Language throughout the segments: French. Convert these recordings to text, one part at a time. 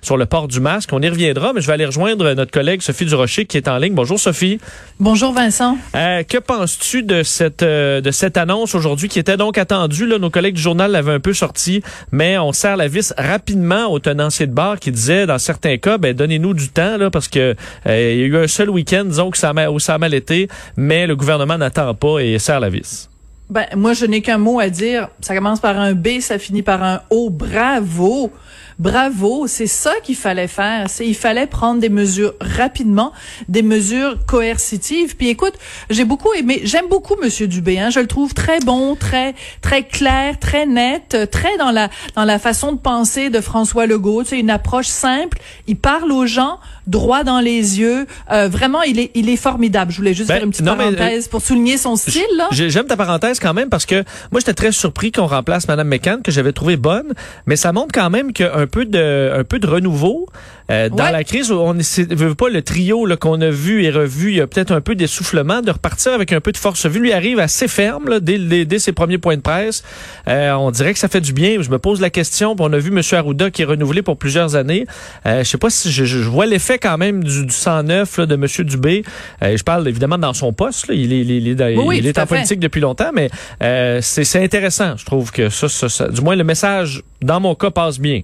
sur le port du masque. On y reviendra, mais je vais aller rejoindre notre collègue Sophie Durocher qui est en ligne. Bonjour Sophie. Bonjour Vincent. Euh, que penses-tu de cette euh, de cette annonce aujourd'hui qui était donc attendue? Là, Nos collègues du journal l'avaient un peu sorti, mais on serre la vis rapidement au tenancier de bar qui disait dans certains cas, ben donnez-nous du temps là parce que euh, il y a eu un seul week-end, disons que ça a, où ça a mal été, mais le gouvernement n'attend pas et serre la vis. Ben, moi, je n'ai qu'un mot à dire. Ça commence par un B, ça finit par un O. Bravo! Bravo! C'est ça qu'il fallait faire. C'est, il fallait prendre des mesures rapidement, des mesures coercitives. Puis écoute, j'ai beaucoup aimé, j'aime beaucoup Monsieur Dubé, hein. Je le trouve très bon, très, très clair, très net, très dans la, dans la façon de penser de François Legault. Sais, une approche simple. Il parle aux gens droit dans les yeux. Euh, vraiment, il est, il est formidable. Je voulais juste Ben, faire une petite non, mais, parenthèse pour souligner son style, J'aime ta parenthèse quand même parce que moi j'étais très surpris qu'on remplace Madame McCann que j'avais trouvé bonne, mais ça montre quand même qu'il y a un peu de un peu de renouveau euh, dans Ouais. la crise. On c'est- veut pas le trio qu'on a vu et revu. Il y a peut-être un peu d'essoufflement de repartir avec un peu de force. Vu lui arrive assez ferme là, dès, dès, dès ses premiers points de presse. Euh, on dirait que ça fait du bien. Je me pose la question. On a vu Monsieur Arruda qui est renouvelé pour plusieurs années. Euh, je sais pas si je, je- vois l'effet quand même du, du 109 là, de Monsieur Dubé. Euh, je parle évidemment dans son poste. Là. Il est, il est- il est dans- Oui, oui, il est en fait. politique depuis longtemps, mais euh, c'est c'est intéressant. Je trouve que ça, ça, ça- du moins le message, dans mon cas, passe bien.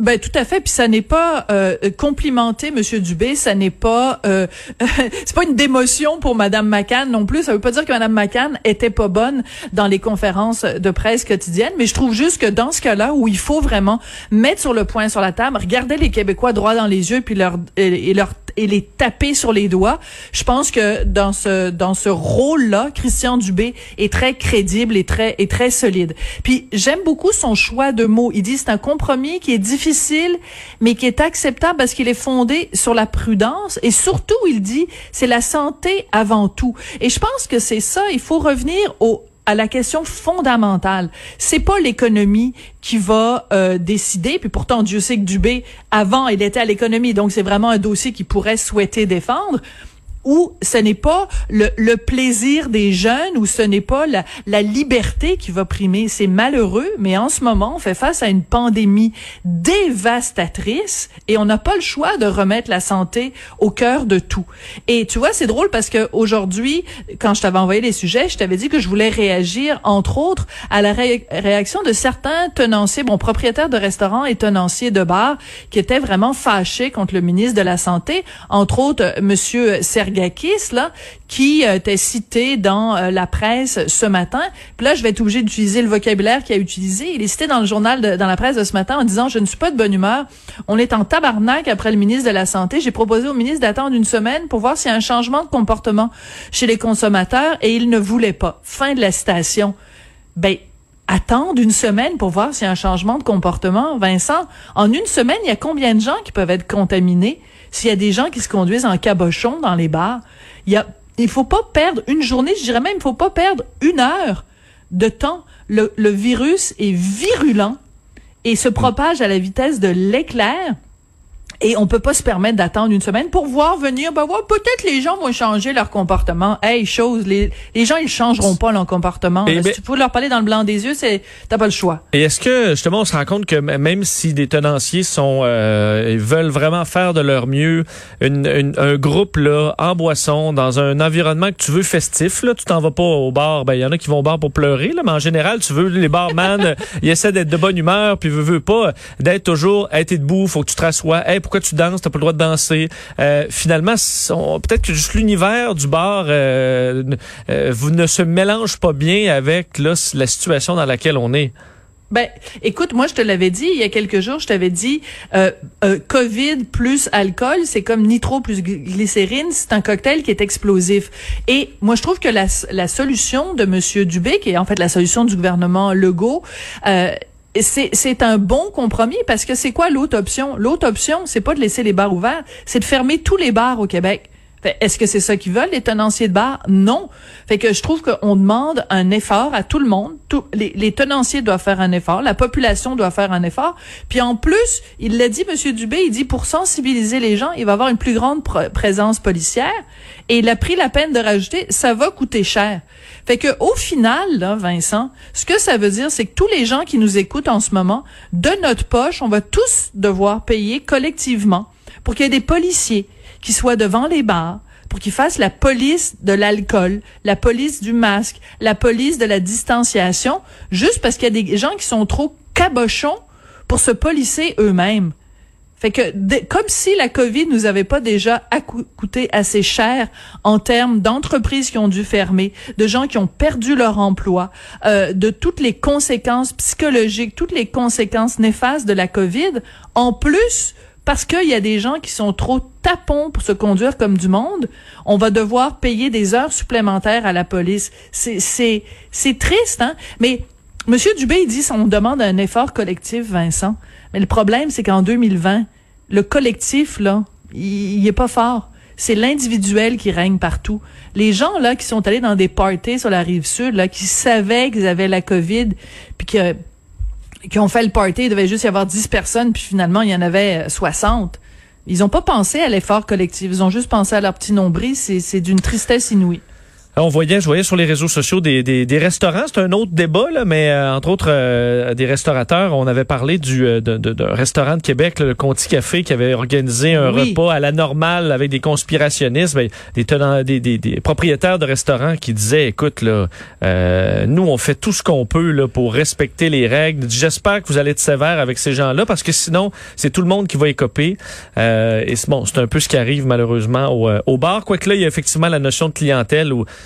Ben tout à fait, puis ça n'est pas euh, complimenter Monsieur Dubé, ça n'est pas euh, c'est pas une démotion pour Madame McCann non plus. Ça veut pas dire que Madame McCann était pas bonne dans les conférences de presse quotidiennes, mais je trouve juste que dans ce cas-là où il faut vraiment mettre sur le point sur la table, regarder les Québécois droit dans les yeux puis leur et, et leur et les taper sur les doigts. Je pense que dans ce dans ce rôle-là, Christian Dubé est très crédible et très et très solide. Puis j'aime beaucoup son choix de mots. Il dit c'est un compromis qui est difficile mais qui est acceptable parce qu'il est fondé sur la prudence et surtout il dit c'est la santé avant tout. Et je pense que c'est ça, il faut revenir au à la question fondamentale. C'est pas l'économie qui va euh, décider. Puis pourtant, Dieu sait que Dubé, avant, il était à l'économie, donc c'est vraiment un dossier qu'il pourrait souhaiter défendre ou ce n'est pas le, le plaisir des jeunes, ou ce n'est pas la, la liberté qui va primer. C'est malheureux, mais en ce moment, on fait face à une pandémie dévastatrice et on n'a pas le choix de remettre la santé au cœur de tout. Et tu vois, c'est drôle parce que aujourd'hui, quand je t'avais envoyé les sujets, je t'avais dit que je voulais réagir, entre autres, à la ré- réaction de certains tenanciers, bon, propriétaires de restaurants et tenanciers de bars, qui étaient vraiment fâchés contre le ministre de la Santé, entre autres, euh, Monsieur Sergakis, là, qui euh, était cité dans euh, la presse ce matin. Puis là, je vais être obligée d'utiliser le vocabulaire qu'il a utilisé. Il est cité dans le journal, dans la presse de ce matin en disant, je ne suis pas de bonne humeur. On est en tabarnak après le ministre de la Santé. J'ai proposé au ministre d'attendre une semaine pour voir s'il y a un changement de comportement chez les consommateurs et il ne voulait pas. Fin de la citation. Ben, attendre une semaine pour voir s'il y a un changement de comportement, Vincent? En une semaine, il y a combien de gens qui peuvent être contaminés? S'il y a des gens qui se conduisent en cabochon dans les bars? Il y a, il faut pas perdre une journée, je dirais même, il faut pas perdre une heure de temps. Le, le virus est virulent et se propage à la vitesse de l'éclair. Et on peut pas se permettre d'attendre une semaine pour voir venir, ben ouais, peut-être les gens vont changer leur comportement. Hey, chose, les, les gens, ils changeront pas leur comportement. Et ben- si tu peux leur parler dans le blanc des yeux, c'est, t'as pas le choix. Et est-ce que justement on se rend compte que même si des tenanciers sont euh, ils veulent vraiment faire de leur mieux, une, une- un groupe là en boisson dans un environnement que tu veux festif là, tu t'en vas pas au bar, ben il y en a qui vont au bar pour pleurer là, mais en général tu veux les barman, euh, ils essaient d'être de bonne humeur puis veut, veut pas d'être toujours hey, t'es debout, faut que tu te rassoies, hey pourquoi tu danses, t'as pas le droit de danser. Euh, finalement peut-être que juste l'univers du bar euh, euh, vous ne se mélange pas bien avec là la situation dans laquelle on est. Ben, écoute, moi, je te l'avais dit il y a quelques jours, je t'avais dit, euh, euh, COVID plus alcool, c'est comme nitro plus gly- glycérine, c'est un cocktail qui est explosif. Et moi, je trouve que la, la solution de Monsieur Dubé, qui est en fait la solution du gouvernement Legault, euh, c'est un bon compromis parce que c'est quoi l'autre option? L'autre option, c'est pas de laisser les bars ouverts, c'est de fermer tous les bars au Québec. Est-ce que c'est ça qu'ils veulent, les tenanciers de bar? Non. Fait que je trouve qu'on demande un effort à tout le monde. les, tenanciers doivent faire un effort, la population doit faire un effort. Puis en plus, il l'a dit, Monsieur Dubé, il dit pour sensibiliser les gens, il va avoir une plus grande présence policière. Et il a pris la peine de rajouter, ça va coûter cher. Fait que au final, Vincent, ce que ça veut dire, c'est que tous les gens qui nous écoutent en ce moment, de notre poche, on va tous devoir payer collectivement pour qu'il y ait des policiers qui soient devant les bars, pour qu'ils fassent la police de l'alcool, la police du masque, la police de la distanciation, juste parce qu'il y a des gens qui sont trop cabochons pour se policer eux-mêmes. Fait que comme si la COVID nous avait pas déjà coûté assez cher en termes d'entreprises qui ont dû fermer, de gens qui ont perdu leur emploi, euh, de toutes les conséquences psychologiques, toutes les conséquences néfastes de la COVID. En plus, parce qu'il y a des gens qui sont trop tapons pour se conduire comme du monde, on va devoir payer des heures supplémentaires à la police. C'est c'est c'est triste, hein? Mais Monsieur Dubé il dit qu'on demande un effort collectif, Vincent. Mais le problème, c'est qu'en 2020, le collectif, là, il, est pas fort. C'est l'individuel qui règne partout. Les gens, là, qui sont allés dans des parties sur la rive sud, là, qui savaient qu'ils avaient la COVID, puis que, qui ont fait le party, il devait juste y avoir 10 personnes, puis finalement, il y en avait 60. Euh, ils ont pas pensé à l'effort collectif. Ils ont juste pensé à leur petit nombril. C'est d'une tristesse inouïe. On voyait, je voyais sur les réseaux sociaux des, des, des restaurants. C'est un autre débat, là, mais euh, entre autres euh, des restaurateurs. On avait parlé du euh, d'un de, restaurant de Québec, le Conti Café, qui avait organisé un repas à la normale avec des conspirationnistes, ben, des, tenants, des, des, des, propriétaires de restaurants qui disaient, écoute, là, nous on fait tout ce qu'on peut là pour respecter les règles. J'espère que vous allez être sévère avec ces gens-là parce que sinon c'est tout le monde qui va écoper. et c'est bon, c'est un peu ce qui arrive malheureusement au, au bar. Quoique là, il y a effectivement la notion de clientèle où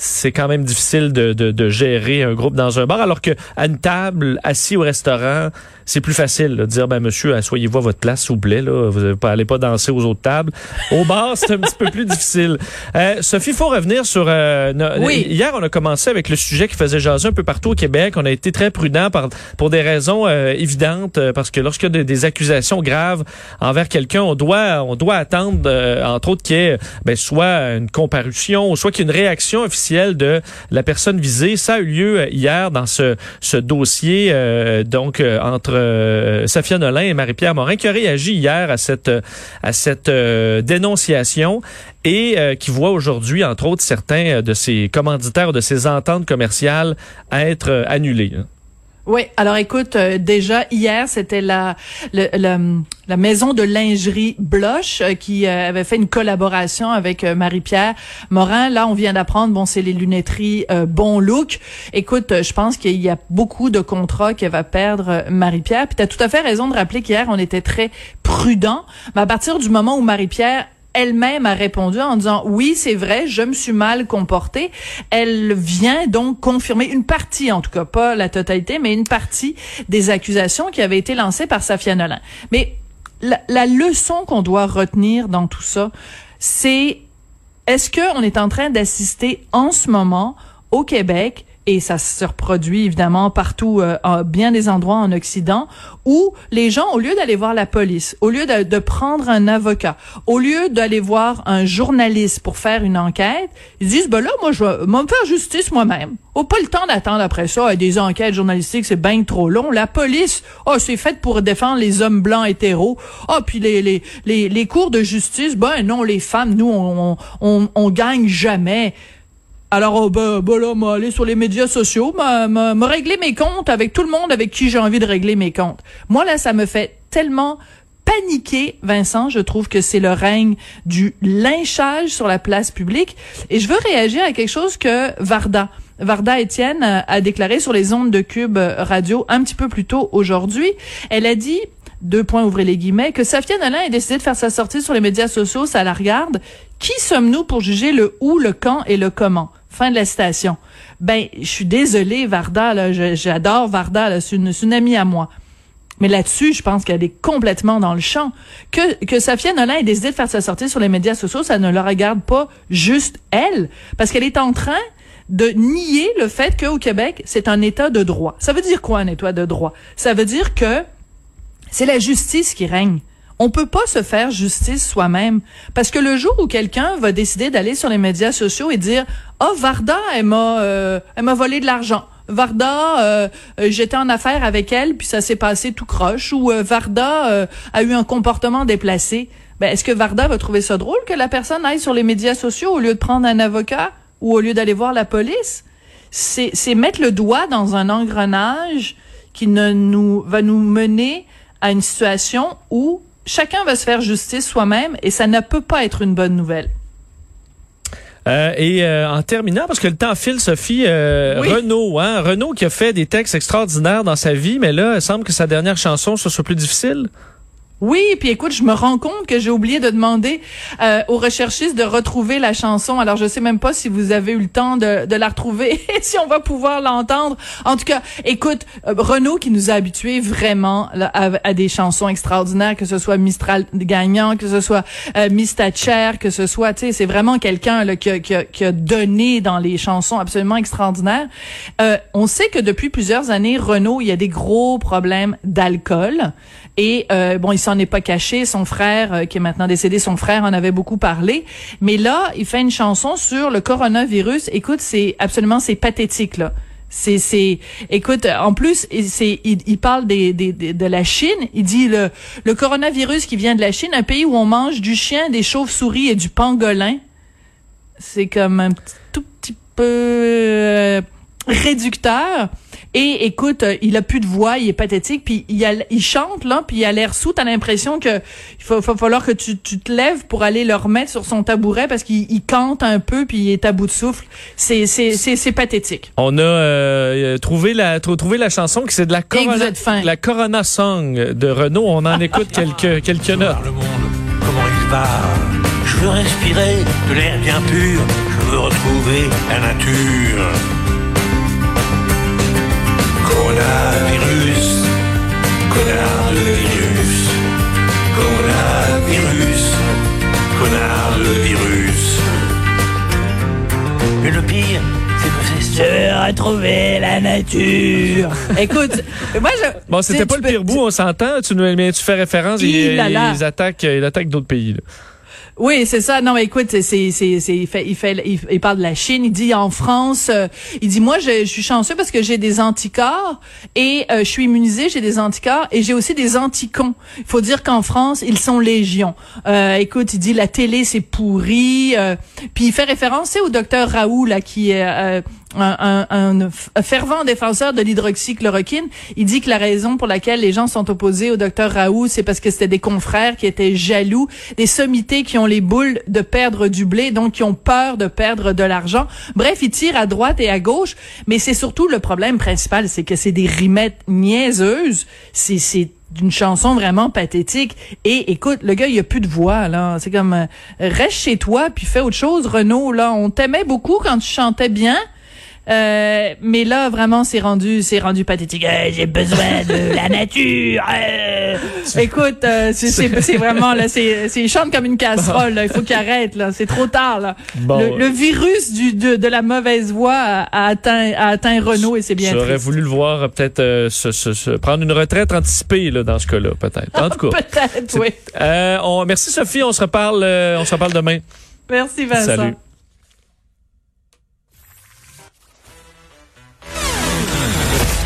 c'est quand même difficile de, de, de, gérer un groupe dans un bar, alors que à une table, assis au restaurant, c'est plus facile de dire, ben monsieur, asseyez-vous à votre place, s'il vous plaît, là, vous n'allez pas danser aux autres tables. Au bar, c'est un petit peu plus difficile. Euh, Sophie, faut revenir sur... Euh, oui. Hier, on a commencé avec le sujet qui faisait jaser un peu partout au Québec. On a été très prudent par, pour des raisons euh, évidentes, euh, parce que lorsqu'il y a des, accusations graves envers quelqu'un, on doit, on doit attendre, entre autres, qu'il y ait ben, soit une comparution, soit qu'il y ait une réaction officielle de la personne visée. Ça a eu lieu euh, hier dans ce, dossier euh, donc euh, entre Safia Nolin et Marie-Pierre Morin qui a réagi hier à cette à cette dénonciation et qui voit aujourd'hui entre autres certains de ses commanditaires de ses ententes commerciales être annulés. Oui, alors écoute, euh, déjà hier, c'était la, la maison de lingerie Bloche euh, qui euh, avait fait une collaboration avec Marie-Pierre Morin. Là, on vient d'apprendre, bon, c'est les lunetteries Bon Look. Écoute, je pense qu'il y a beaucoup de contrats qu'elle va perdre Marie-Pierre. Puis tu tout à fait raison de rappeler qu'hier, on était très prudent. Mais à partir du moment où Marie-Pierre elle-même a répondu en disant oui, c'est vrai, je me suis mal comportée. Elle vient donc confirmer une partie, en tout cas pas la totalité, mais une partie des accusations qui avaient été lancées par Safia Nolin. Mais la, la leçon qu'on doit retenir dans tout ça, c'est est-ce qu'on est en train d'assister en ce moment au Québec et ça se reproduit évidemment partout, euh, bien des endroits en Occident, où les gens, au lieu d'aller voir la police, au lieu de, prendre un avocat, au lieu d'aller voir un journaliste pour faire une enquête, ils disent, ben là, moi, je vais, me faire justice moi-même. Oh, pas le temps d'attendre après ça. Des enquêtes journalistiques, c'est bien trop long. La police, oh, c'est fait pour défendre les hommes blancs hétéros. oh, puis les, les, les, les cours de justice, ben non, les femmes, nous, on, on, on gagne jamais. Alors, oh, ben, ben là, m'a aller sur les médias sociaux, me régler mes comptes avec tout le monde avec qui j'ai envie de régler mes comptes. Moi, là, ça me fait tellement paniquer, Vincent. Je trouve que c'est le règne du lynchage sur la place publique. Et je veux réagir à quelque chose que Varda, Varda Étienne a déclaré sur les ondes de Cube Radio un petit peu plus tôt aujourd'hui. Elle a dit deux points, ouvrez les guillemets, que Safia Nolin ait décidé de faire sa sortie sur les médias sociaux, ça la regarde. Qui sommes-nous pour juger le où, le quand et le comment? Fin de la citation. Ben, je suis désolée, Varda, là, j'adore Varda, c'est une, amie à moi. Mais là-dessus, je pense qu'elle est complètement dans le champ. Que, que Safia Nolin ait décidé de faire sa sortie sur les médias sociaux, ça ne le regarde pas juste elle, parce qu'elle est en train de nier le fait qu'au Québec, c'est un État de droit. Ça veut dire quoi, un État de droit? Ça veut dire que c'est la justice qui règne. On peut pas se faire justice soi-même parce que le jour où quelqu'un va décider d'aller sur les médias sociaux et dire "Oh Varda, elle m'a euh, elle m'a volé de l'argent." Varda, euh, euh, j'étais en affaire avec elle, puis ça s'est passé tout croche. Ou Varda a eu un comportement déplacé. Ben, est-ce que Varda va trouver ça drôle que la personne aille sur les médias sociaux au lieu de prendre un avocat ou au lieu d'aller voir la police? C'est, c'est mettre le doigt dans un engrenage qui ne nous, va nous mener à une situation où chacun va se faire justice soi-même et ça ne peut pas être une bonne nouvelle. Euh, et euh, en terminant, parce que le temps file, Sophie, euh, Renaud, hein, Renaud qui a fait des textes extraordinaires dans sa vie, mais là, il semble que sa dernière chanson soit plus difficile. Oui, puis écoute, je me rends compte que j'ai oublié de demander euh, aux recherchistes de retrouver la chanson. Alors, je sais même pas si vous avez eu le temps de, de la retrouver et si on va pouvoir l'entendre. En tout cas, écoute, euh, Renaud qui nous a habitués vraiment à, des chansons extraordinaires, que ce soit Mistral gagnant, que ce soit euh, que ce soit, tu sais, c'est vraiment quelqu'un qui, qui, qui, a donné dans les chansons absolument extraordinaires. Euh, on sait que depuis plusieurs années, Renaud, il y a des gros problèmes d'alcool. Et euh, bon, il s'en est pas caché. Son frère, euh, qui est maintenant décédé, son frère en avait beaucoup parlé. Mais là, il fait une chanson sur le coronavirus. Écoute, c'est absolument, c'est pathétique là. C'est, c'est, écoute, en plus, c'est, il, parle des, des, de la Chine. Il dit le, le coronavirus qui vient de la Chine, un pays où on mange du chien, des chauves-souris et du pangolin. C'est comme un tout petit peu euh, réducteur. Et écoute, euh, il a plus de voix, il est pathétique, puis il, a, il chante là, puis il a l'air sous. T'as l'impression que il va, falloir que tu, tu, te lèves pour aller le remettre sur son tabouret parce qu'il il cante un peu, puis il est à bout de souffle. C'est c'est c'est pathétique. On a euh, trouvé la trouvé la chanson qui c'est de la Corona, la Corona Song de Renault. On en écoute quelques quelques notes. Le monde, comment il va Je veux respirer de l'air bien pur. Je veux retrouver la nature. Coronavirus, connard de virus, coronavirus, connard de virus. Mais le pire, c'est que c'est je retrouver la nature. Écoute, moi je. Bon, c'était pas le pire bout, on s'entend. Tu, mais tu fais référence, ils, ils attaquent, ils attaquent d'autres pays. Là. Oui, c'est ça. Non, mais écoute, c'est c'est c'est il fait il fait il, parle de la Chine. Il dit en France, euh, il dit moi je, je, suis chanceux parce que j'ai des anticorps et euh, je suis immunisé, j'ai des anticorps et j'ai aussi des anticons. Il faut dire qu'en France ils sont légion. Euh, écoute, il dit la télé c'est pourri. Euh, puis il fait référence au docteur Raoult là qui est un, un, fervent défenseur de l'hydroxychloroquine. Il dit que la raison pour laquelle les gens sont opposés au docteur Raoult, c'est parce que c'était des confrères qui étaient jaloux, des sommités qui ont les boules de perdre du blé, donc qui ont peur de perdre de l'argent. Bref, il tire à droite et à gauche, mais c'est surtout le problème principal, c'est que c'est des rimettes niaiseuses. C'est, c'est d'une chanson vraiment pathétique. Et écoute, le gars, il a plus de voix, là. C'est comme, euh, reste chez toi, puis fais autre chose, Renaud, là. On t'aimait beaucoup quand tu chantais bien. Euh, mais là, vraiment, c'est rendu, c'est rendu pathétique. Euh, j'ai besoin de la nature. Euh. Écoute, c'est vraiment là, c'est, c'est chante comme une casserole. Là. Il faut qu'il arrête. Là, c'est trop tard. Là. Le, virus du de, de, la mauvaise voix a, atteint a atteint Renault et c'est bien. J'aurais voulu le voir peut-être se, se, prendre une retraite anticipée là dans ce cas-là, peut-être. En tout cas, peut-être, oui. On, merci Sophie. On se reparle, on se reparle demain. Merci Vincent. Salut.